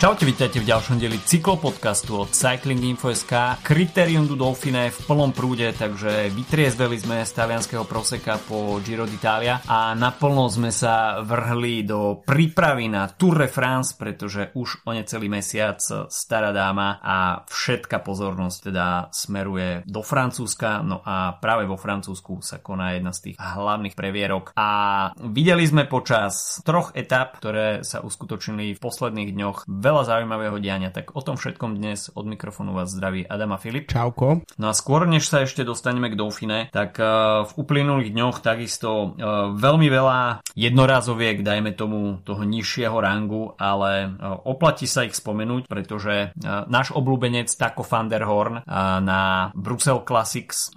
Čaute, vítajte v ďalšom dieli cyklopodcastu od Cycling Info.sk. Criterium du Dauphine v plnom prúde, takže vytriezdeli sme z talianského proseka po Giro d'Italia a naplno sme sa vrhli do prípravy na Tour de France, pretože už o necelý mesiac stará dáma a všetka pozornosť teda smeruje do Francúzska, no a práve vo Francúzsku sa koná jedna z tých hlavných previerok a videli sme počas troch etap, ktoré sa uskutočnili v posledných dňoch veľa zaujímavého diania, tak o tom všetkom dnes od mikrofónu vás zdraví Adam a Filip. Čauko. No a skôr, než sa ešte dostaneme k Dauphine, tak uh, v uplynulých dňoch takisto uh, veľmi veľa jednorázoviek, dajme tomu toho nižšieho rangu, ale uh, oplatí sa ich spomenúť, pretože náš obľúbenec Taco van der Horn na Brussels Classics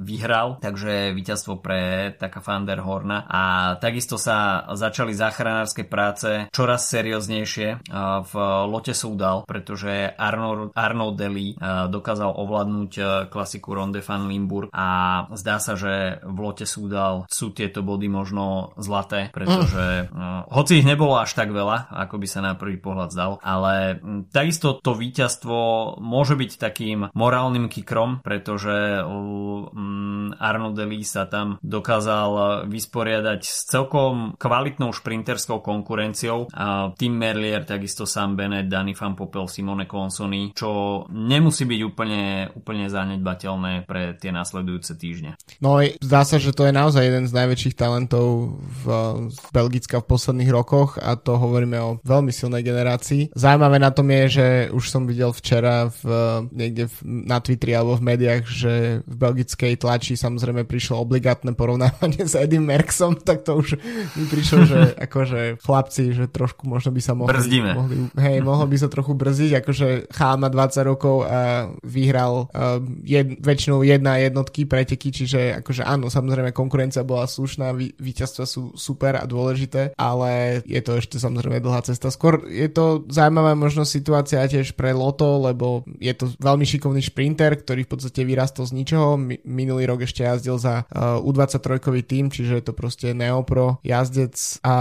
vyhral, takže víťazstvo pre Taka van der Horna a takisto sa začali záchranárske práce čoraz serióznejšie v lote Soudal, pretože Arnold, Arnold Deli eh, dokázal ovládnuť eh, klasiku Ronde van Limburg a zdá sa, že v lote Soudal sú tieto body možno zlaté, pretože mm. hoci ich nebolo až tak veľa, ako by sa na prvý pohľad zdal, ale hm, takisto to víťazstvo môže byť takým morálnym kikrom, pretože hm, Arnold Deli sa tam dokázal vysporiadať s celkom kvalitnou šprinterskou konkurenciou. Tim Merlier takisto Sam Bennett, Danny Van Poppel, Simone Consony, čo nemusí byť úplne, úplne zanedbateľné pre tie následujúce týždne. No zdá sa, že to je naozaj jeden z najväčších talentov v, z Belgicka v posledných rokoch a to hovoríme o veľmi silnej generácii. Zaujímavé na tom je, že už som videl včera v, niekde v, na Twitteri alebo v médiách, že v belgickej tlači samozrejme prišlo obligátne porovnávanie s Eddie Merksom, tak to už mi prišlo, že akože chlapci, že trošku možno by sa mohli, Brzdíme. mohli hej, mohol by sa trochu brziť, akože Chál má 20 rokov a vyhral uh, jed, väčšinou jedna jednotky preteky, čiže akože áno, samozrejme konkurencia bola slušná, víťazstva sú super a dôležité, ale je to ešte samozrejme dlhá cesta. Skôr je to zaujímavá možno situácia tiež pre Loto, lebo je to veľmi šikovný šprinter, ktorý v podstate vyrastol z ničoho. Minulý rok ešte jazdil za uh, U23 tým, čiže je to proste neopro jazdec a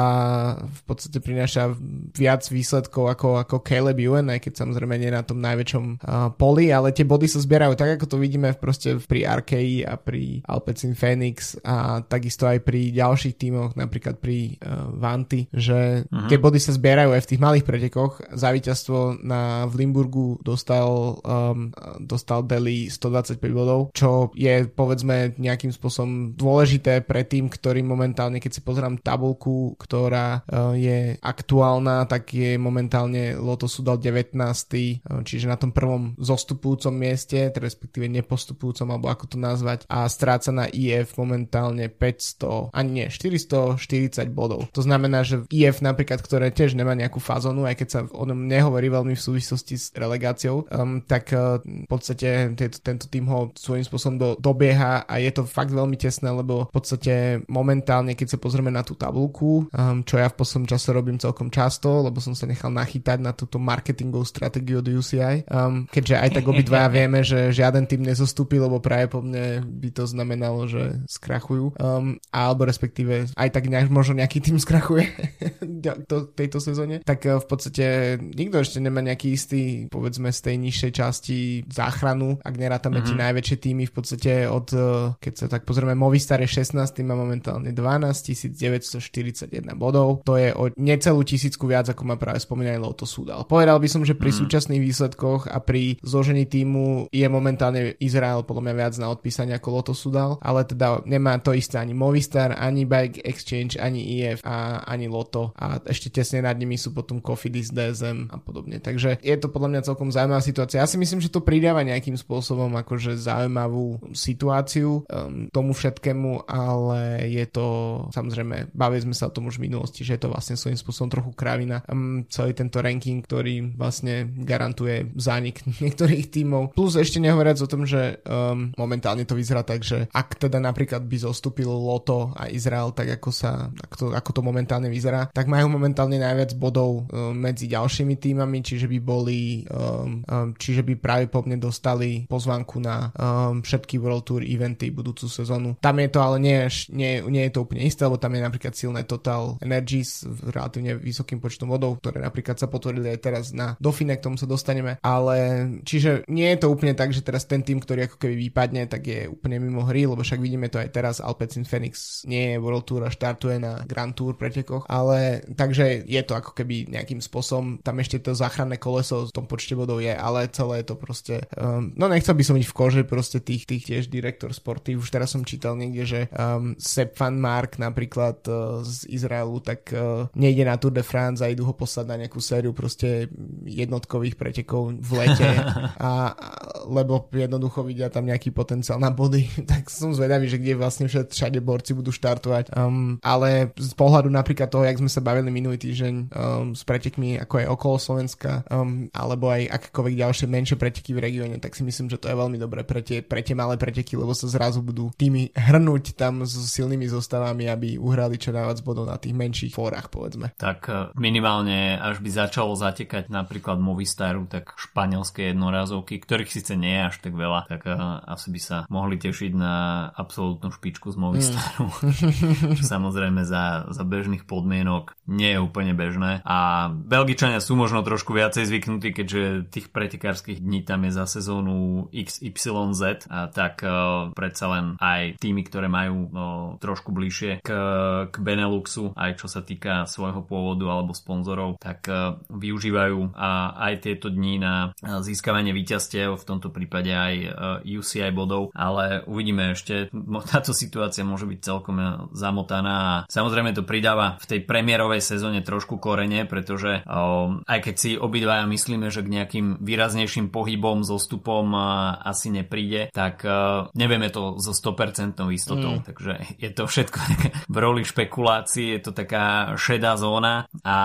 v podstate prináša viac výsledkov ako ako Caleb Ewan, aj keď samozrejme nie na tom najväčšom uh, poli, ale tie body sa zbierajú tak, ako to vidíme proste pri Arkei a pri Alpecin Phoenix a takisto aj pri ďalších tímoch, napríklad pri uh, Vanty, že uh-huh. tie body sa zbierajú aj v tých malých pretekoch. Za víťazstvo na v Limburgu dostal, um, dostal Deli 125 bodov, čo je povedzme nejakým spôsobom dôležité pre tým, ktorý momentálne, keď si pozerám tabulku, ktorá uh, je aktuálna, tak je momentálne Lotosu dal 19. Eh, čiže na tom prvom zostupujúcom mieste, respektíve nepostupujúcom, alebo ako to nazvať, a stráca na IF momentálne 500, ani nie, 440 bodov. To znamená, že IF napríklad, ktoré tiež nemá nejakú fazonu, aj keď sa o tom nehovorí veľmi v súvislosti s relegáciou, um, tak uh, v podstate tento, tento tým ho svojím spôsobom do, dobieha a je to fakt veľmi tesné, lebo v podstate momentálne, keď sa pozrieme na tú tabulku, um, čo ja v poslednom čase robím celkom často, lebo som sa nechal nachytať pýtať na túto marketingovú stratégiu od UCI, um, keďže aj tak obidvaja vieme, že žiaden tým nezostúpi, lebo práve po mne by to znamenalo, že skrachujú, um, alebo respektíve aj tak nejak, možno nejaký tým skrachuje to, tejto sezóne, tak uh, v podstate nikto ešte nemá nejaký istý, povedzme z tej nižšej časti záchranu, ak nerátame mm-hmm. tie mhm. najväčšie týmy v podstate od, uh, keď sa tak pozrieme, Movistar je 16, tým má momentálne 12 941 bodov, to je o necelú tisícku viac, ako má práve spomínaný Loto to súdal. Povedal by som, že pri mm. súčasných výsledkoch a pri zložení týmu je momentálne Izrael podľa mňa viac na odpísanie ako Loto súdal, ale teda nemá to isté ani Movistar, ani Bike Exchange, ani IF a ani Loto a ešte tesne nad nimi sú potom Cofidis, DSM a podobne. Takže je to podľa mňa celkom zaujímavá situácia. Ja si myslím, že to pridáva nejakým spôsobom akože zaujímavú situáciu um, tomu všetkému, ale je to samozrejme, bavili sme sa o tom už v minulosti, že je to vlastne svojím spôsobom trochu kravina. Um, celý tento rank ranking, ktorý vlastne garantuje zánik niektorých tímov. Plus ešte nehovoriac o tom, že um, momentálne to vyzerá tak, že ak teda napríklad by zostúpil Loto a Izrael, tak ako, sa, ako, to, ako to momentálne vyzerá, tak majú momentálne najviac bodov um, medzi ďalšími týmami, čiže by boli, um, um, čiže by práve po mne dostali pozvanku na um, všetky World Tour eventy budúcu sezónu. Tam je to ale nie, nie, nie je to úplne isté, lebo tam je napríklad silné Total Energies s relatívne vysokým počtom bodov, ktoré napríklad sa potvrdili aj teraz na Dauphine, k tomu sa dostaneme, ale čiže nie je to úplne tak, že teraz ten tým, ktorý ako keby vypadne, tak je úplne mimo hry, lebo však vidíme to aj teraz, Alpecin Phoenix nie je World Tour a štartuje na Grand Tour pretekoch, ale takže je to ako keby nejakým spôsobom, tam ešte to záchranné koleso v tom počte bodov je, ale celé je to proste, um, no nechcel by som byť v kože proste tých, tých tiež direktor sporty, už teraz som čítal niekde, že um, Sepp van Mark napríklad uh, z Izraelu, tak uh, nejde na Tour de France a idú ho poslať na nejakú sériu proste jednotkových pretekov v lete, a, lebo jednoducho vidia tam nejaký potenciál na body, tak som zvedavý, že kde vlastne všade, borci budú štartovať. Um, ale z pohľadu napríklad toho, jak sme sa bavili minulý týždeň um, s pretekmi, ako je okolo Slovenska, um, alebo aj akékoľvek ďalšie menšie preteky v regióne, tak si myslím, že to je veľmi dobré pre tie, pre tie malé preteky, lebo sa zrazu budú tými hrnúť tam s silnými zostavami, aby uhrali čo najviac bodov na tých menších fórach, povedzme. Tak e, minimálne, až by začalo zatekať napríklad Movistaru, tak španielské jednorázovky, ktorých síce nie je až tak veľa, tak uh, asi by sa mohli tešiť na absolútnu špičku z Movistaru. Mm. čo samozrejme za, za bežných podmienok nie je úplne bežné. A Belgičania sú možno trošku viacej zvyknutí, keďže tých pretekárskych dní tam je za sezónu XYZ, a tak uh, predsa len aj týmy, ktoré majú uh, trošku bližšie k, k Beneluxu, aj čo sa týka svojho pôvodu alebo sponzorov, tak uh, využívajú aj tieto dní na získavanie víťazstiev, v tomto prípade aj uh, UCI bodov, ale uvidíme ešte, táto situácia môže byť celkom zamotaná a samozrejme to pridáva v tej premiérovej sezóne trošku korene, pretože aj keď si obidvaja myslíme, že k nejakým výraznejším pohybom, zostupom asi nepríde, tak nevieme to so 100% istotou, mm. takže je to všetko v roli špekulácií, je to taká šedá zóna a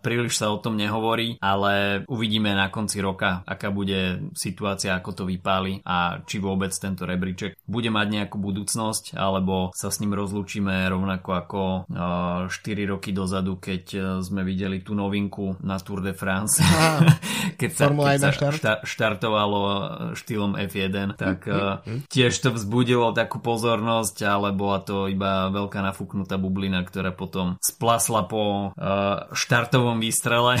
príliš sa o tom nehovorí, ale uvidíme na konci roka, aká bude situácia, ako to vypáli a či vôbec tento rebríček bude mať nejakú budúcnosť, alebo sa s ním rozlúčime rovnako ako uh, 4 roky dozadu, keď uh, sme videli tú novinku na Tour de France, keď sa, keď sa štart. štartovalo štýlom F1, tak uh, tiež to vzbudilo takú pozornosť, ale bola to iba veľká nafúknutá bublina, ktorá potom splasla po uh, štartovom výstrele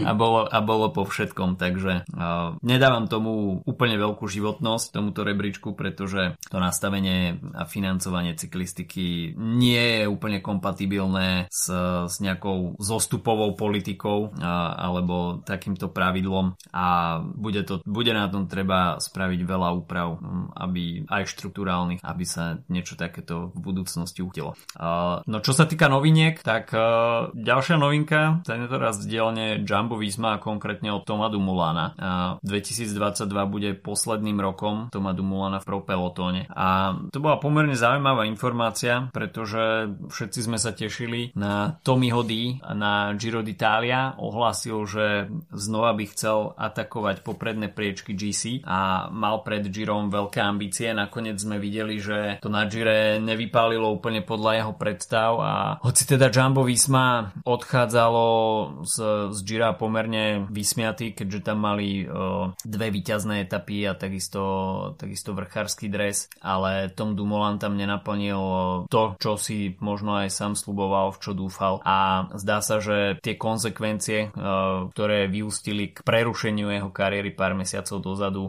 a, bolo, a bolo po všetkom, takže uh, nedávam tomu úplne veľkú životnosť tomuto rebríčku, pretože to nastavenie a financovanie cyklistiky nie je úplne kompatibilné s, s nejakou zostupovou politikou uh, alebo takýmto pravidlom a bude, to, bude na tom treba spraviť veľa úprav, um, aby aj štruktúrálnych, aby sa niečo takéto v budúcnosti utilo. No čo sa týka noviniek, tak ďalšia novinka, je teraz dielne Jumbo Visma a konkrétne od Toma Dumulana. 2022 bude posledným rokom Toma Dumulana v pro pelotóne. A to bola pomerne zaujímavá informácia, pretože všetci sme sa tešili na Tommyho D na Giro d'Italia. Ohlásil, že znova by chcel atakovať popredné priečky GC a mal pred Girom veľké ambície. Nakoniec sme videli, že to na Gire nevypálilo úplne podľa jeho predstav a hoci teda Jumbo Visma odchádzalo z, z Gira pomerne vysmiatý, keďže tam mali uh, dve výťazné etapy a takisto, takisto vrchársky dres, ale Tom Dumoulin tam nenaplnil to, čo si možno aj sám sluboval, v čo dúfal a zdá sa, že tie konsekvencie, ktoré vyústili k prerušeniu jeho kariéry pár mesiacov dozadu,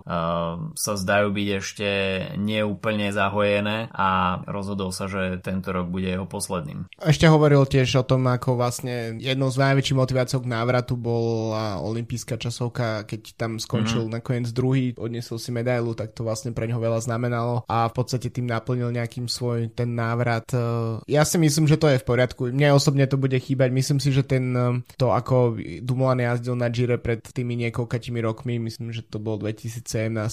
sa zdajú byť ešte neúplne zahojené a rozhodol sa, že tento rok bude jeho posledným. Ešte hovoril tiež o tom, ako vlastne jednou z najväčších motiváciou k návratu bola olimpijská časovka, keď tam skončil mm-hmm. nakoniec druhý, odnesol si medailu, tak to vlastne pre ňoho veľa znamenalo a v podstate tým naplnil nejakým svoj ten návrat. Ja si myslím, že to je v poriadku. Mne osobne to bude chýbať. Myslím si, že ten to, ako Dumoulin jazdil na Gire pred tými niekoľkatými rokmi, myslím, že to bol 2017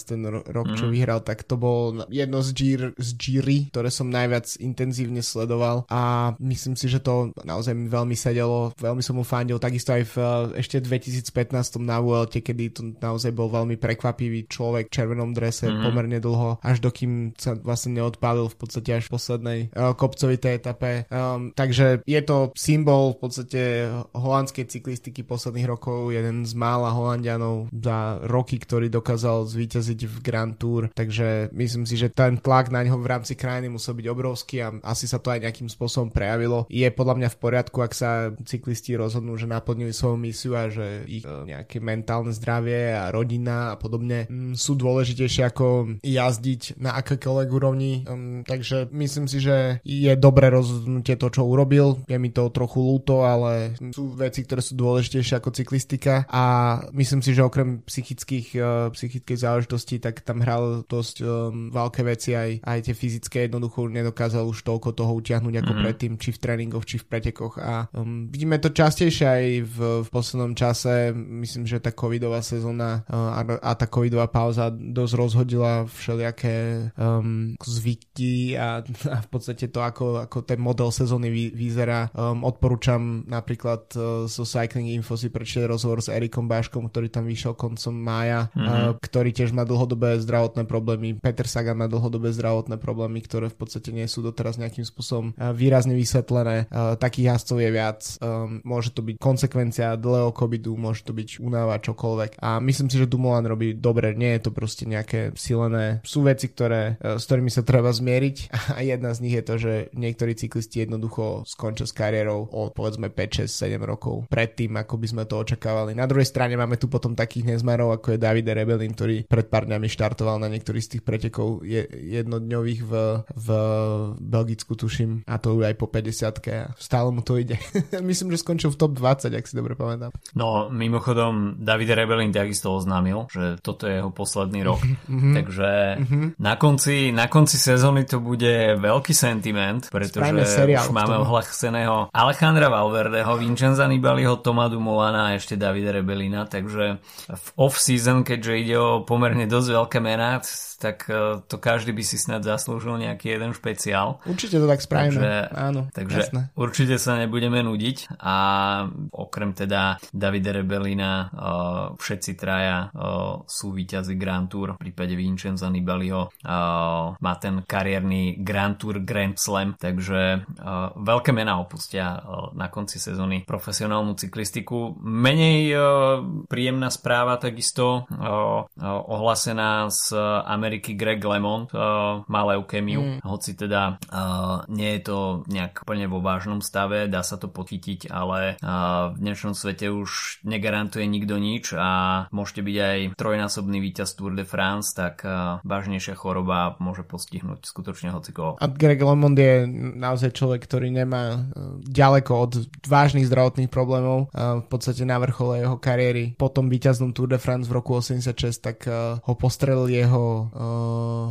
ten rok, čo mm-hmm. vyhral, tak to bol jedno z, Gir, z Giry, ktoré som najviac intenzívne sledoval a myslím si, že to naozaj mi veľmi sedelo, veľmi som mu fandil, takisto aj v ešte 2015 na Vuelte, kedy to naozaj bol veľmi prekvapivý človek v červenom drese mm-hmm. pomerne dlho, až dokým sa vlastne neodpálil v podstate až v poslednej uh, kopcovitej etape. Um, takže je to symbol v podstate holandskej cyklistiky posledných rokov, jeden z mála holandianov za roky, ktorý dokázal zvíťaziť v Grand Tour, takže myslím si, že ten tlak na ňo v rámci krajiny musel byť obrovský a asi sa to aj nejakým spôsobom prejavilo. Je podľa mňa v poriadku, ak sa cyklisti rozhodnú, že naplňujú svoju misiu motiváciu a že ich uh, nejaké mentálne zdravie a rodina a podobne um, sú dôležitejšie ako jazdiť na akékoľvek úrovni. Takže myslím si, že je dobré rozhodnutie to, čo urobil. Je mi to trochu ľúto, ale sú veci, ktoré sú dôležitejšie ako cyklistika a myslím si, že okrem psychických, uh, psychických záležitostí, tak tam hral dosť um, veľké veci aj, aj tie fyzické jednoducho nedokázal už toľko toho utiahnuť ako mm-hmm. predtým, či v tréningoch, či v pretekoch a um, vidíme to častejšie aj v, v poslednom čase. Myslím, že tá covidová sezóna uh, a, a tá covidová pauza dosť rozhodila všelijaké um, zvyky a, a v podstate to, ako, ako ten model sezóny vy, vyzerá. Um, odporúčam napríklad uh, so Cycling Info si prečítať rozhovor s Erikom Báškom, ktorý tam vyšiel koncom mája, mm-hmm. uh, ktorý tiež má dlhodobé zdravotné problémy. Peter Sagan má dlhodobé zdravotné problémy, ktoré v podstate nie sú doteraz nejakým spôsobom uh, výrazne vysvetlené. Uh, takých jazdcov je viac. Um, môže to byť konsekvencia dlhého covidu, môže to byť únava, čokoľvek. A myslím si, že Dumoulin robí dobre. Nie je to proste nejaké silené. Sú veci, ktoré, uh, s ktorými sa treba zmieriť a jedna z nich je to, že niektorí cyklisti jednoducho skončia s kariérou o povedzme 5, 6, 7 rokov predtým, ako by sme to očakávali. Na druhej strane máme tu potom takých nezmarov, ako je Davide Rebelin, ktorý pred pár dňami štartoval na niektorých z tých pretekov je, jednodňových v, v Belgicku, tuším, a to aj po 50 a stále mu to ide. Myslím, že skončil v top 20, ak si dobre pamätám. No, mimochodom, David Rebelin takisto oznámil, že toto je jeho posledný rok. mm-hmm. Takže mm-hmm. Na, konci, na konci sezóny to bude veľký sentiment, pretože už máme ohlaseného Alejandra Valverdeho, Vincenza Nibaliho, Toma Dumolana a ešte Davida Rebelina, takže v off-season, keďže ide o pomerne dosť veľké mená, tak e, to každý by si snad zaslúžil nejaký jeden špeciál. Určite to tak spravíme, takže, áno. Takže jasné. určite sa nebudeme nudiť a okrem teda Davide Rebelina e, všetci traja sú víťazi Grand Tour, v prípade Vincenza Nibaliho má ten kariérny Grand Tour Grand Slam, takže veľké mená opustia na konci sezóny profesionálnu cyklistiku. Menej príjemná správa takisto ohlasená z Ameriky Greg LeMond má leukemiu, mm. hoci teda nie je to nejak plne vo vážnom stave, dá sa to podchytiť, ale v dnešnom svete už negarantuje nikto nič a môžete byť aj trojnásobný víťaz Tour de France, tak uh, vážnejšia choroba môže postihnúť skutočne hocikoho. A Greg LeMond je naozaj človek, ktorý nemá uh, ďaleko od vážnych zdravotných problémov. Uh, v podstate na vrchole jeho kariéry po tom víťaznom Tour de France v roku 86, tak ho postrelil jeho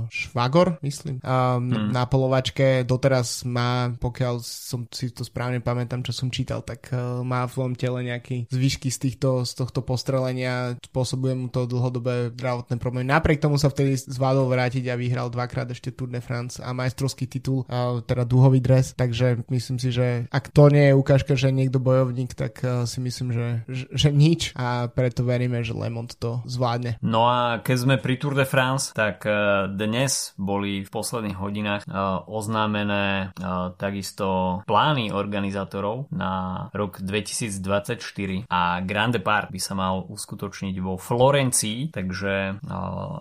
švagor, myslím, hmm. na polovačke. Doteraz má, pokiaľ som si to správne pamätám, čo som čítal, tak má v svojom tele nejaký zvyšky z, týchto, z tohto postrelenia, spôsobuje mu to dlhodobé zdravotné problémy. Napriek tomu sa vtedy zvládol vrátiť a vyhral dvakrát ešte Tour de France a majstrovský titul, uh, teda duhový dres, takže myslím si, že ak to nie je ukážka, že niekto bojovník, tak uh, si myslím, že, že, nič a preto veríme, že Lemont to zvládne. No a keď sme pri Tour de France, tak e, dnes boli v posledných hodinách e, oznámené e, takisto plány organizátorov na rok 2024 a Grand Depart by sa mal uskutočniť vo Florencii, takže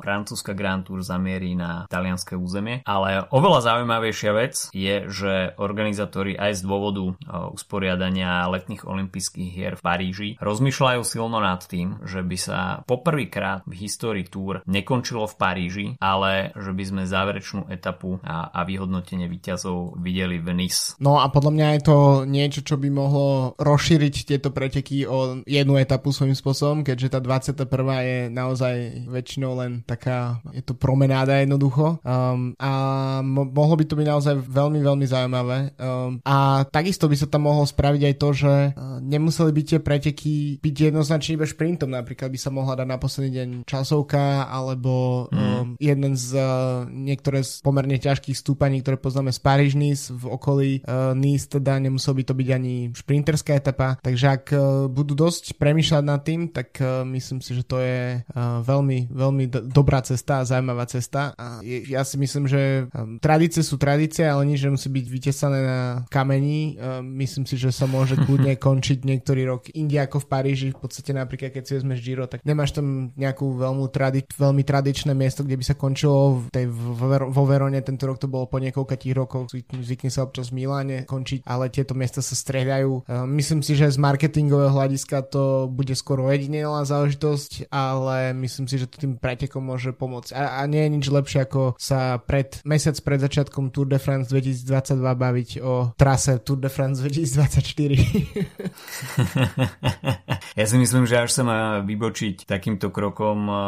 francúzska Grand Tour zamierí na talianské územie. Ale oveľa zaujímavejšia vec je, že organizátori aj z dôvodu usporiadania letných olympijských hier v Paríži rozmýšľajú silno nad tým, že by sa poprvýkrát v histórii Tour nekončilo v Paríži, ale že by sme záverečnú etapu a, a vyhodnotenie výťazov videli v Nice. No a podľa mňa je to niečo, čo by mohlo rozšíriť tieto preteky o jednu etapu svojím spôsobom, keďže tá 21. je naozaj väčšinou len taká, je to promenáda jednoducho. Um, a mo- mohlo by to byť naozaj veľmi, veľmi zaujímavé. Um, a takisto by sa tam mohlo spraviť aj to, že uh, nemuseli by tie preteky byť jednoznačne iba šprintom. Napríklad by sa mohla dať na posledný deň časovka alebo mm. um, jeden z uh, niektoré z pomerne ťažkých stúpaní, ktoré poznáme z Paríž v okolí uh, Nice, teda nemusel by to byť ani šprinterská etapa, takže ak uh, budú dosť premýšľať nad tým, tak uh, myslím si, že to je uh, veľmi, veľmi do- dobrá cesta a zaujímavá cesta. A ja si myslím, že um, tradície sú tradície, ale nič nemusí byť vytesané na kameni. Myslím si, že sa môže kľudne končiť niektorý rok inde ako v Paríži. V podstate napríklad, keď si vezmeš Giro, tak nemáš tam nejakú veľmi, tradi- veľmi tradičné miesto, kde by sa končilo v tej, vo Verone, tento rok to bolo po niekoľkých rokov, zvykne sa občas v Miláne končiť, ale tieto miesta sa striedajú. Myslím si, že z marketingového hľadiska to bude skoro jedinelá záležitosť, ale myslím si, že to tým pretekom môže pomôcť. A, a nie je nič lepšie, ako sa pred mesiac pred začiatkom Tour de France 2022 baviť o trase Tour de France 2024. ja si myslím, že až sa má vybočiť takýmto krokom uh,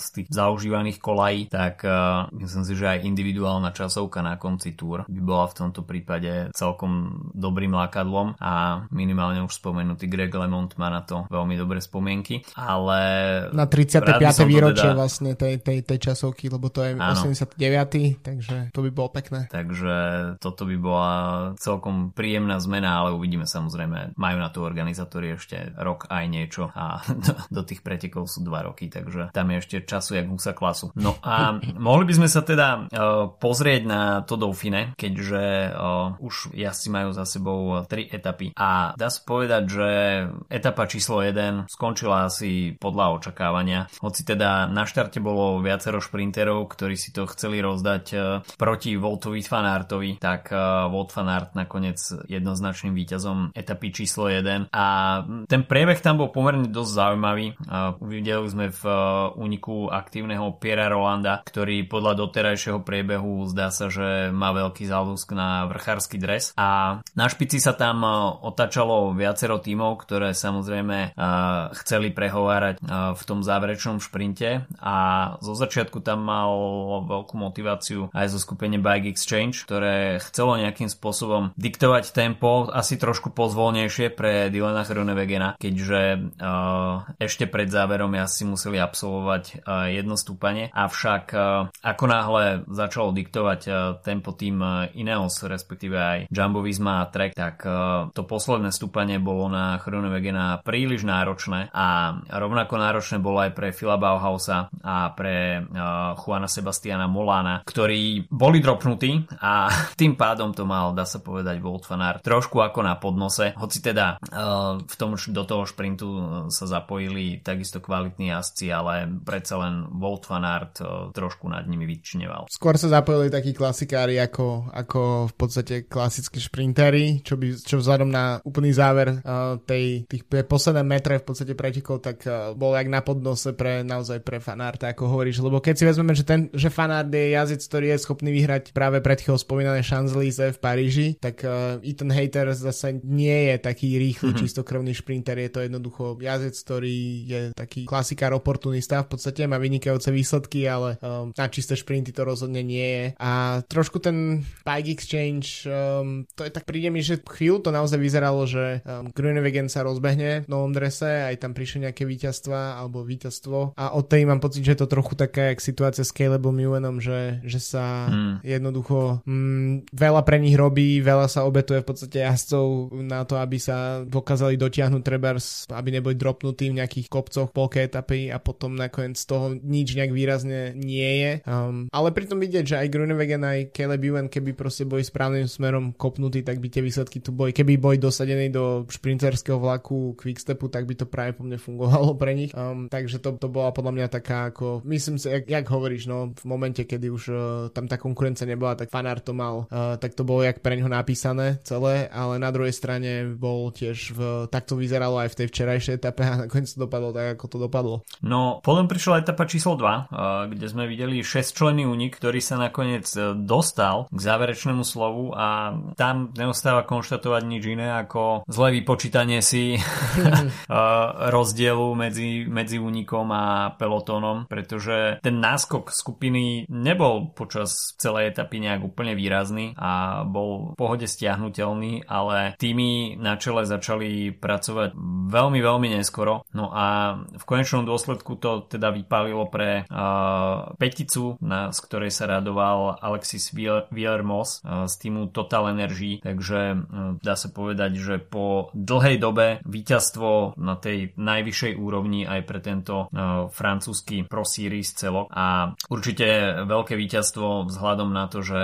z tých zaužívaných kolají, tak uh, myslím si, že aj individuálna časovka na konci túr by bola v tomto prípade celkom dobrým lákadlom a minimálne už spomenutý Greg LeMond má na to veľmi dobré spomienky, ale... Na 35. výročie teda... vlastne tej, tej, tej časovky, lebo to je Áno. 89. takže to by bolo pekné. Takže toto by bola celkom príjemná zmena, ale uvidíme samozrejme. Majú na to organizátori ešte rok aj niečo a do, do tých pretekov sú dva roky, takže tam je ešte času jak husa klasu. No a mohli by sme sa teda uh, pozrieť na to Dauphine, keďže uh, už jazdci majú za sebou tri etapy a dá sa povedať, že etapa číslo 1 skončila asi podľa očakávania. Hoci teda na štarte bolo viacero šprinterov, ktorí si to chceli rozdať uh, proti Voltovi Fanartovi, tak Volt Fanart nakoniec jednoznačným víťazom etapy číslo 1 a ten priebeh tam bol pomerne dosť zaujímavý. Uh, videli sme v úniku aktívneho Piera Rolanda, ktorý podľa doterajšieho priebehu zdá sa, že má veľký záľusk na vrchársky dres a na špici sa tam otačalo viacero tímov, ktoré samozrejme uh, chceli prehovárať uh, v tom záverečnom šprinte a zo začiatku tam mal veľkú motiváciu aj zo skupenie Bike Exchange, ktoré chcelo nejakým spôsobom diktovať tempo asi trošku pozvolnejšie pre Dylana Hrunewegena, keďže uh, ešte pred záverom asi museli absolvovať jedno stúpanie, avšak ako náhle začalo diktovať tempo tým Ineos, respektíve aj Jumbo Visma a Trek, tak to posledné stúpanie bolo na Chronewegena príliš náročné a rovnako náročné bolo aj pre Phila Bauhausa a pre uh, Juana Sebastiana Molana, ktorí boli dropnutí a tým pádom to mal, dá sa povedať, Volt Fanart trošku ako na podnose, hoci teda uh, v tom do toho šprintu sa zapojili takisto kvalitní jazdci, ale predsa len Volt Fanart uh, trošku nad nimi vyčineval. Skôr sa zapojili takí klasikári ako, ako v podstate klasickí šprintery, čo, by, čo vzhľadom na úplný záver uh, tej, tých posledné metre v podstate pretekov, tak uh, bol jak na podnose pre naozaj pre fanárta, ako hovoríš, lebo keď si vezmeme, že, ten, že fanart je jazdec, ktorý je schopný vyhrať práve pred chvíľou spomínané champs v Paríži, tak uh, Ethan Hater zase nie je taký rýchly, mm-hmm. čistokrvný šprinter, je to jednoducho jazdec, ktorý je taký klasikár oportunista, v podstate má vynikajúce výsledky, ale um, na čisté šprinty to rozhodne nie je. A trošku ten Bike Exchange, um, to je tak príde mi, že chvíľu to naozaj vyzeralo, že um, Grunewegen sa rozbehne v novom drese, aj tam prišli nejaké víťazstva alebo víťazstvo a od tej mám pocit, že je to trochu taká jak situácia s Calebom Ewanom, že, že sa hmm. jednoducho mm, veľa pre nich robí, veľa sa obetuje v podstate jazdcov na to, aby sa dokázali dotiahnuť trebárs, aby neboli dropnutí v nejakých kopcoch polke etapy a potom nakoniec z toho nič nejak výrazne nie je. Um, ale pritom vidieť, že aj Grunewegen aj Caleb Ewan, keby proste boli správnym smerom kopnutí, tak by tie výsledky tu boli. Keby boli dosadení do šprinterského vlaku Quickstepu, tak by to práve po mne fungovalo pre nich. Um, takže to, to bola podľa mňa taká ako, myslím si, jak, jak hovoríš, no v momente, kedy už uh, tam tá konkurencia nebola, tak fanár to mal, uh, tak to bolo jak pre neho napísané celé, ale na druhej strane bol tiež v, tak to vyzeralo aj v tej včerajšej etape a nakoniec to dopadlo tak, ako to dopadlo. No, potom prišla etapa číslo 2, uh, kde sme videli 6 členný únik, ktorý sa nakoniec uh, dostal k záverečnému slovu a tam neostáva konštatovať nič iné ako zlé vypočítanie si rozdielu medzi, medzi únikom a pelotónom, pretože ten náskok skupiny nebol počas celej etapy nejak úplne výrazný a bol v pohode stiahnutelný, ale týmy na čele začali pracovať veľmi, veľmi neskoro. No a v konečnom dôsledku to teda vypálilo pre uh, peticu, na, z ktorej sa radoval Alexis Villermoz uh, z týmu Total Energy, takže uh, dá sa povedať, že po dlhej dobe víťazstvo na tej najvyššej úrovni aj pre tento uh, francúzsky Pro Series celok. A určite veľké víťazstvo vzhľadom na to, že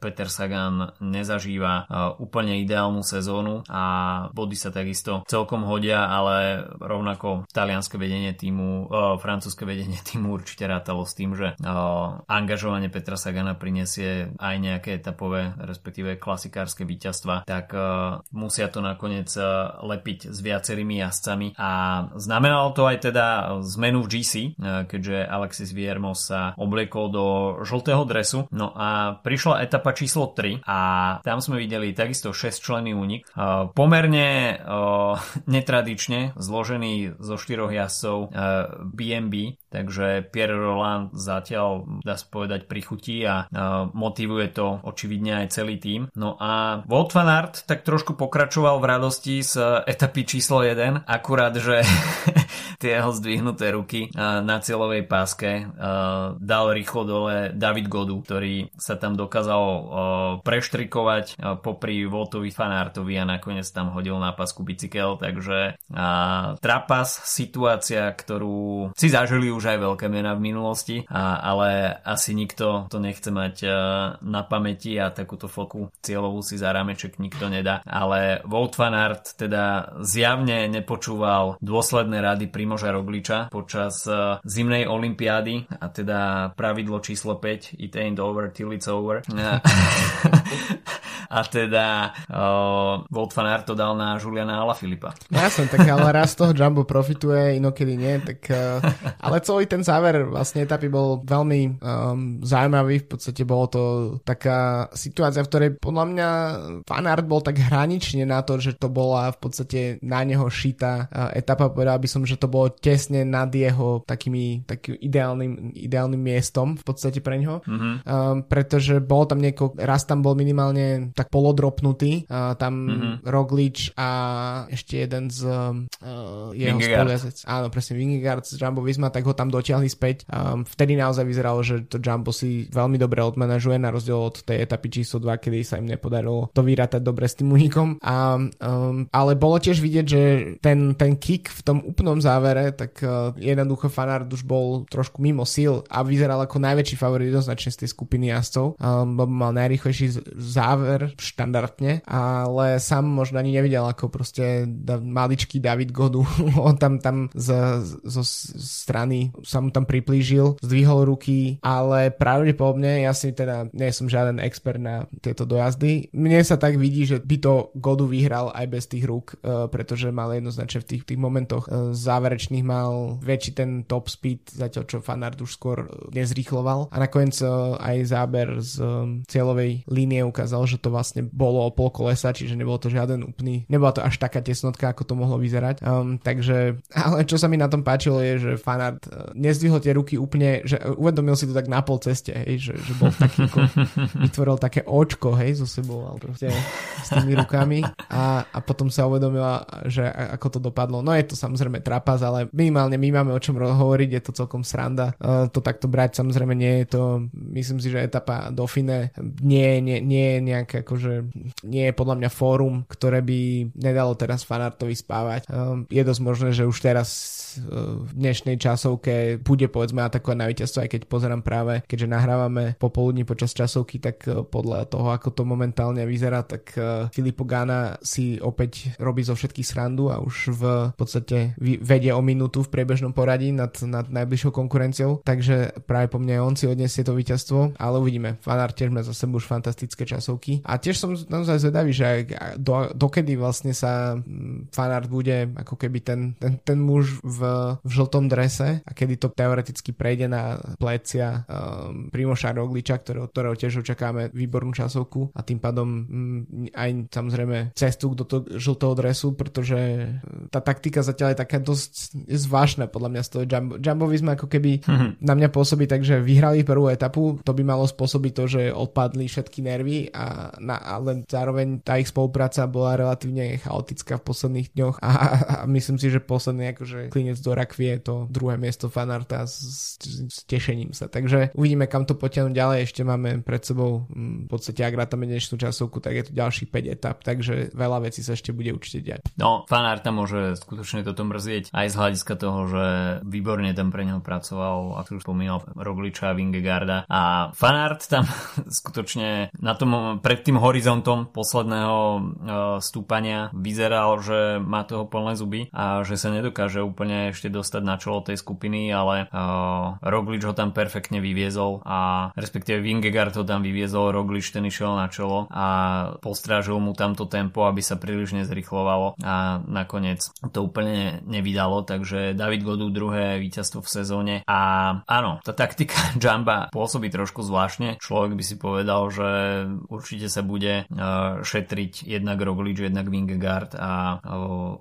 Peter Sagan nezažíva uh, úplne ideálnu sezónu a body sa takisto celkom hodia, ale rovnako talianské vedenie týmu, uh, francúzske vedenie týmu určite rátalo s tým, že angažovanie Petra Sagana prinesie aj nejaké etapové, respektíve klasikárske víťazstva, tak musia to nakoniec lepiť z viacerými jazdcami a znamenalo to aj teda zmenu v GC, keďže Alexis Viermos sa obliekol do žltého dresu. No a prišla etapa číslo 3 a tam sme videli takisto 6 členný únik. Pomerne netradične zložený zo štyroch jazdcov BNB, takže Pierre Roland zatiaľ dá sa povedať prichutí a motivuje to očividne aj celý tým. No a Wout van Aert tak trošku pokračoval v radosti z etapy číslo 1, akurát, že tie jeho zdvihnuté ruky na cieľovej páske dal rýchlo dole David Godu, ktorý sa tam dokázal preštrikovať popri Voltovi Fanartovi a nakoniec tam hodil na pasku bicykel, takže trapas, situácia, ktorú si zažili už aj veľké mená v minulosti, ale asi nikto to nechce mať na pamäti a takúto foku cieľovú si za rameček nikto nedá, ale Volt Fanart teda zjavne nepočúval dôsledné rady Primoža Rogliča počas zimnej olympiády a teda pravidlo číslo 5 it ain't over till it's over. a teda uh, Volt van Aert to dal na Juliana Alaphilippa. Ja som tak, ale raz toho Jumbo profituje, inokedy nie, tak, uh, ale celý ten záver vlastne etapy bol veľmi um, zaujímavý, v podstate bolo to taká situácia, v ktorej podľa mňa Van Aert bol tak hranične na to, že to bola v podstate na neho šita uh, etapa, povedal by som, že to bolo tesne nad jeho takými, takým ideálnym, ideálnym miestom v podstate pre ňoho, mm-hmm. um, pretože bol tam niekoľko, raz tam bol minimálne tak polodropnutý, uh, tam mm-hmm. Roglič a ešte jeden z uh, jeho spolujazdec, áno presne Vingegaard z Jumbo Visma, tak ho tam dotiahli späť. Um, vtedy naozaj vyzeralo, že to Jumbo si veľmi dobre odmanažuje na rozdiel od tej etapy číslo 2, kedy sa im nepodarilo to vyrátať dobre s tým unikom. A, um, ale bolo tiež vidieť, že ten, ten kick v tom úplnom závere, tak uh, jednoducho Fanard už bol trošku mimo síl a vyzeral ako najväčší favorit jednoznačne z tej skupiny jazdcov, um, lebo mal najrychlejší záver štandardne, ale sám možno ani nevidel, ako proste da, maličký David Godu, on tam, tam z, zo strany sa mu tam priplížil, zdvihol ruky, ale pravdepodobne, ja si teda nie som žiaden expert na tieto dojazdy, mne sa tak vidí, že by to Godu vyhral aj bez tých rúk, uh, pretože mal jednoznačne v tých, tých momentoch uh, záverečných mal väčší ten top speed, zatiaľ čo Fanard už skôr nezrýchloval. A nakoniec uh, aj záber z um, cieľovej línie ukázal, že to vlastne bolo pol kolesa, čiže nebolo to žiaden úplný, nebola to až taká tesnotka, ako to mohlo vyzerať. Um, takže, ale čo sa mi na tom páčilo je, že Fanart uh, nezdvihol tie ruky úplne, že uvedomil si to tak na pol ceste, hej, že, že bol taký, ako, vytvoril také očko, hej, so sebou, ale proste s tými rukami a, a potom sa uvedomila, že ako to dopadlo. No je to samozrejme trapas, ale minimálne my máme o čom hovoriť, je to celkom sranda. Uh, to takto brať samozrejme nie je to, myslím si, že etapa Dauphine nie, nie, nie je nejaké akože nie je podľa mňa fórum, ktoré by nedalo teraz fanartovi spávať. Um, je dosť možné, že už teraz uh, v dnešnej časovke bude povedzme atakovať na víťazstvo, aj keď pozerám práve, keďže nahrávame popoludní počas časovky, tak uh, podľa toho, ako to momentálne vyzerá, tak uh, Filipo Gana si opäť robí zo všetkých srandu a už v podstate vedie o minútu v priebežnom poradí nad, nad najbližšou konkurenciou, takže práve po mne on si odniesie to víťazstvo, ale uvidíme. Fanart tiež má za sebou už fantastické časovky. A tiež som naozaj zvedavý, že do, dokedy vlastne sa mm, fanart bude ako keby ten, ten, ten muž v, v žltom drese a kedy to teoreticky prejde na plecia um, Primoša Rogliča, ktorého, ktorého tiež očakáme výbornú časovku a tým pádom um, aj samozrejme cestu do toho žltého dresu, pretože tá taktika zatiaľ je taká dosť zvláštna podľa mňa z toho Jumbo. Jumbo sme ako keby mm-hmm. na mňa pôsobí tak, že vyhrali prvú etapu, to by malo spôsobiť to, že odpadli všetky nervy a, na, a zároveň tá ich spolupráca bola relatívne chaotická v posledných dňoch a, a myslím si, že posledný akože klinec do rakvie je to druhé miesto fanarta s, s, tešením sa. Takže uvidíme, kam to potiahnu ďalej. Ešte máme pred sebou mm, v podstate, ak rátame dnešnú časovku, tak je to ďalších 5 etap, takže veľa vecí sa ešte bude určite diať. No, fanarta môže skutočne toto mrzieť aj z hľadiska toho, že výborne tam pre neho pracoval, ako už spomínal, Rogliča, Vingegarda a fanart tam skutočne na tom pred tým horizontom posledného uh, stúpania vyzeral, že má toho plné zuby a že sa nedokáže úplne ešte dostať na čelo tej skupiny, ale uh, Roglič ho tam perfektne vyviezol a respektíve Vingegaard ho tam vyviezol, Roglič ten išiel na čelo a postrážil mu tamto tempo, aby sa príliš nezrychlovalo a nakoniec to úplne nevydalo, takže David Godu druhé víťazstvo v sezóne a áno, tá taktika Jamba pôsobí trošku zvláštne, človek by si povedal, že určite sa bude šetriť jednak Roglič, jednak Vingegaard a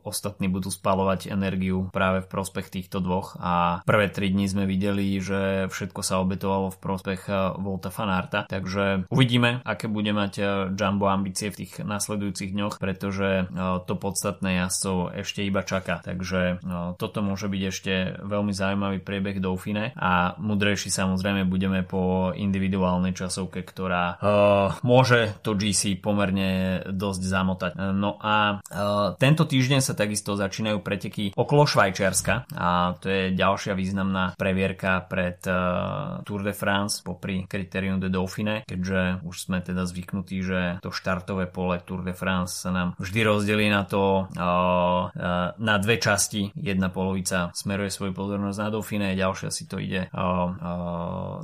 ostatní budú spalovať energiu práve v prospech týchto dvoch. A prvé tri dni sme videli, že všetko sa obetovalo v prospech Volta Fanarta, takže uvidíme, aké bude mať Jumbo ambície v tých nasledujúcich dňoch, pretože to podstatné jazdcov ešte iba čaká, takže toto môže byť ešte veľmi zaujímavý priebeh Dauphine a mudrejší samozrejme budeme po individuálnej časovke, ktorá môže to GC pomerne dosť zamotať. No a uh, tento týždeň sa takisto začínajú preteky okolo Švajčiarska a to je ďalšia významná previerka pred uh, Tour de France popri Criterium de Dauphine, keďže už sme teda zvyknutí, že to štartové pole Tour de France sa nám vždy rozdelí na to uh, na dve časti. Jedna polovica smeruje svoju pozornosť na Dauphine, ďalšia si to ide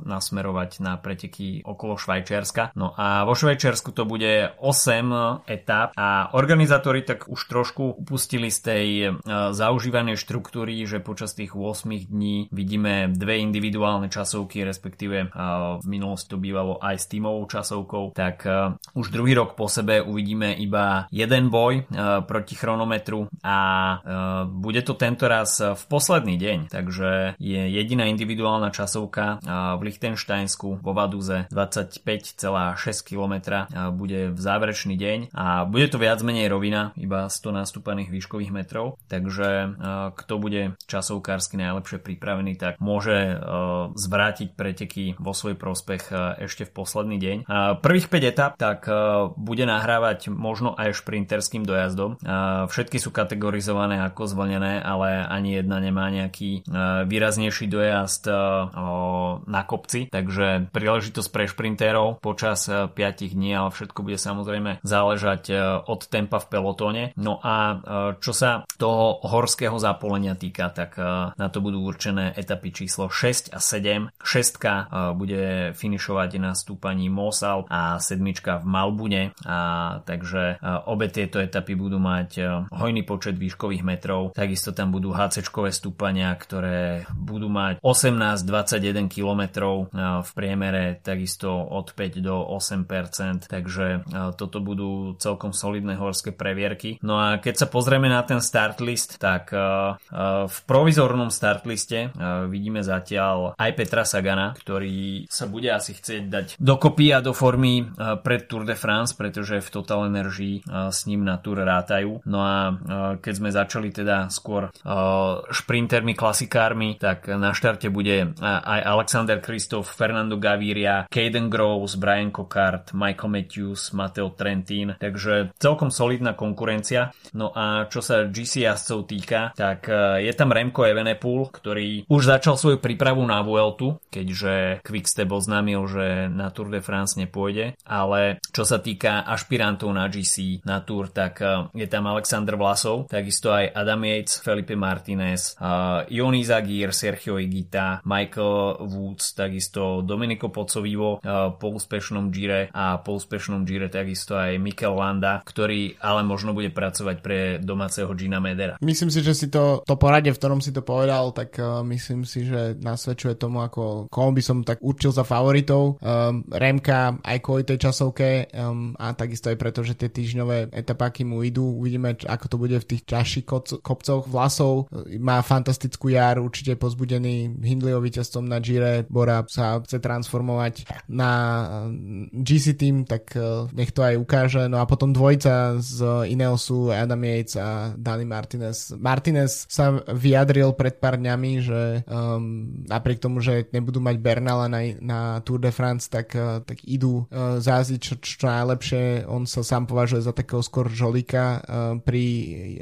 nasmerovať na preteky okolo Švajčiarska. No a vo Švajčiarsku to bude 8 etap a organizátori tak už trošku upustili z tej uh, zaužívanej štruktúry, že počas tých 8 dní vidíme dve individuálne časovky, respektíve uh, v minulosti to bývalo aj s tímovou časovkou, tak uh, už druhý rok po sebe uvidíme iba jeden boj proti chronometru a bude to tento raz v posledný deň, takže je jediná individuálna časovka v Lichtensteinsku vo Vaduze 25,6 km bude v záverečný deň a bude to viac menej rovina, iba 100 nastúpaných výškových metrov, takže kto bude časovkársky najlepšie pripravený, tak môže zvrátiť preteky vo svoj prospech ešte v posledný deň. Prvých 5 etap tak bude nahrávať možno aj šprinterským dojazdom. Všetky sú kategorizované ako zvlnené, ale ani jedna nemá nejaký výraznejší dojazd na kopci, takže príležitosť pre šprintérov počas 5 dní, všetko bude samozrejme záležať od tempa v pelotóne. No a čo sa toho horského zapolenia týka, tak na to budú určené etapy číslo 6 a 7. Šestka bude finišovať na stúpaní Mosal a sedmička v Malbune a takže obe tieto etapy budú mať hojný počet výškových metrov. Takisto tam budú HC-čkové stúpania, ktoré budú mať 18-21 km v priemere, takisto od 5 do 8%, takže toto budú celkom solidné horské previerky. No a keď sa pozrieme na ten start list, tak v provizornom start liste vidíme zatiaľ aj Petra Sagana, ktorý sa bude asi chcieť dať dokopy a do formy pred Tour de France, pretože v Total Energy s ním na Tour rátajú. No a keď sme začali teda skôr šprintermi, klasikármi, tak na štarte bude aj Alexander Kristof, Fernando Gaviria, Caden Groves, Brian Cockart, Michael Matthews, Mateo Trentin, takže celkom solidná konkurencia. No a čo sa GC jazdcov týka, tak je tam Remco Evenepoel, ktorý už začal svoju prípravu na Vueltu, keďže Quickstep oznámil, že na Tour de France nepôjde, ale čo sa týka ašpirantov na GC, na Tour, tak je tam Alexander Vlasov, takisto aj Adam Yates, Felipe Martinez, uh, Ioni Zagir, Sergio Igita, Michael Woods, takisto Domenico Pocovivo po úspešnom Gire a po úspešnom Gire takisto aj Mikel Landa, ktorý ale možno bude pracovať pre domáceho Gina Medera. Myslím si, že si to, to poradie, v ktorom si to povedal, tak uh, myslím si, že nasvedčuje tomu, ako koho by som tak určil za favoritov. Um, Remka aj kvôli tej časovke um, a takisto aj preto, že tie týždňové etapáky mu idú. Uvidíme, ako to bude v tých ťažších kopcoch vlasov. Má fantastickú jar, určite pozbudený Hindleyho víťazstvom na Gire. Bora sa chce transformovať na GC team, tak uh, nech to aj ukáže. No a potom dvojica z Ineosu, Adam Yates a Dani Martinez. Martinez sa vyjadril pred pár dňami, že um, napriek tomu, že nebudú mať Bernala na, na Tour de France, tak, uh, tak idú uh, záziť čo, čo najlepšie. On sa sám považuje za takého skôr žolika uh, pri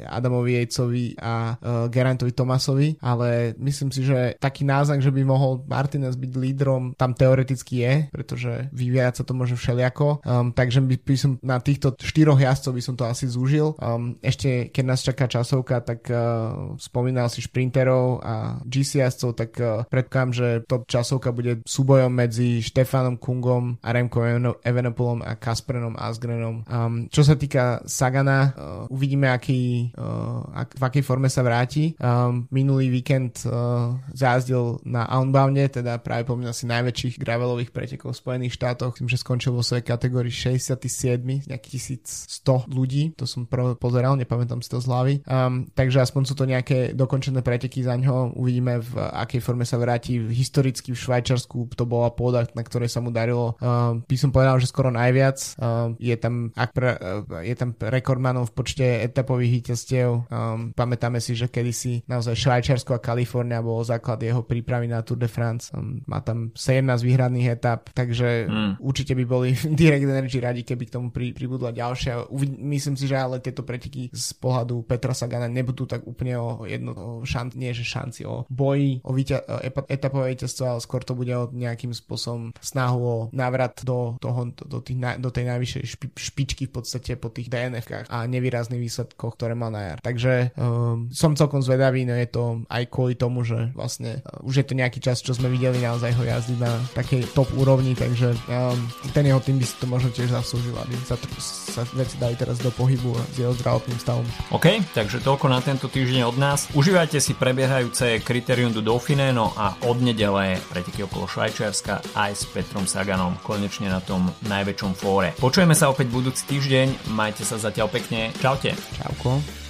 Adamovi Jejcovi a uh, Gerantovi Tomasovi, ale myslím si, že taký náznak, že by mohol Martinez byť lídrom tam teoreticky je, pretože vyvierať sa to môže všelijako. Um, takže by, by som na týchto štyroch jazdcov by som to asi zúžil. Um, ešte keď nás čaká časovka, tak uh, spomínal si šprinterov a GC jazdcov, tak uh, predkám, že top časovka bude súbojom medzi Štefanom Kungom a Remkom Evenopolom a Kasprenom Asgrenom. Um, čo sa týka Sagana, uh, uvidíme, aký, uh, ak, v akej forme sa vráti. Um, minulý víkend uh, zázdil na Outbounde, teda práve pomínal si najväčších gravelových pretekov v Spojených štátoch. Myslím, že skončil vo svojej kategórii 67 z nejakých 1100 ľudí. To som prv pozeral, nepamätám si to z hlavy. Um, takže aspoň sú to nejaké dokončené preteky za ňo. Uvidíme v akej forme sa vráti. Historicky v Švajčarsku to bola pôda, na ktorej sa mu darilo. Um, by som povedal, že skoro najviac. Um, je tam, ak pre, uh, je tam rekordmanov v počte etapových víťazstiev. Um, pamätáme si, že kedysi naozaj Švajčiarsko a Kalifornia bolo základ jeho prípravy na Tour de France. Um, má tam 17 výhradných etap, takže mm. určite by boli Direct Energy radi, keby k tomu pri, pribudla ďalšia. Uvid- myslím si, že ale tieto preteky z pohľadu Petra Sagana nebudú tak úplne o jedno o šan- nie že šanci, o boji, o víťa- etapové víťazstvo, ale skôr to bude o nejakým spôsobom snahu o návrat do, toho, do, tých, do tej najvyššej špi- špičky v podstate po tých DNF-kách a nevýrazných výsledkoch, ktoré mal na jar. Takže um, som celkom zvedavý, no je to aj kvôli tomu, že vlastne uh, už je to nejaký čas, čo sme videli naozaj ho jazdiť na takej top úrovni, takže um, ten jeho tým by si to možno tiež zaslúžil, aby sa, sa veci dali teraz do pohybu s jeho zdravotným stavom. OK, takže toľko na tento týždeň od nás. Užívajte si prebiehajúce kritérium do Dauphine, no a od nedele preteky okolo Švajčiarska aj s Petrom Saganom konečne na tom najväčšom fóre. Počujeme sa opäť budúci týždeň, majte sa zatiaľ pekne, čaute. Čauko.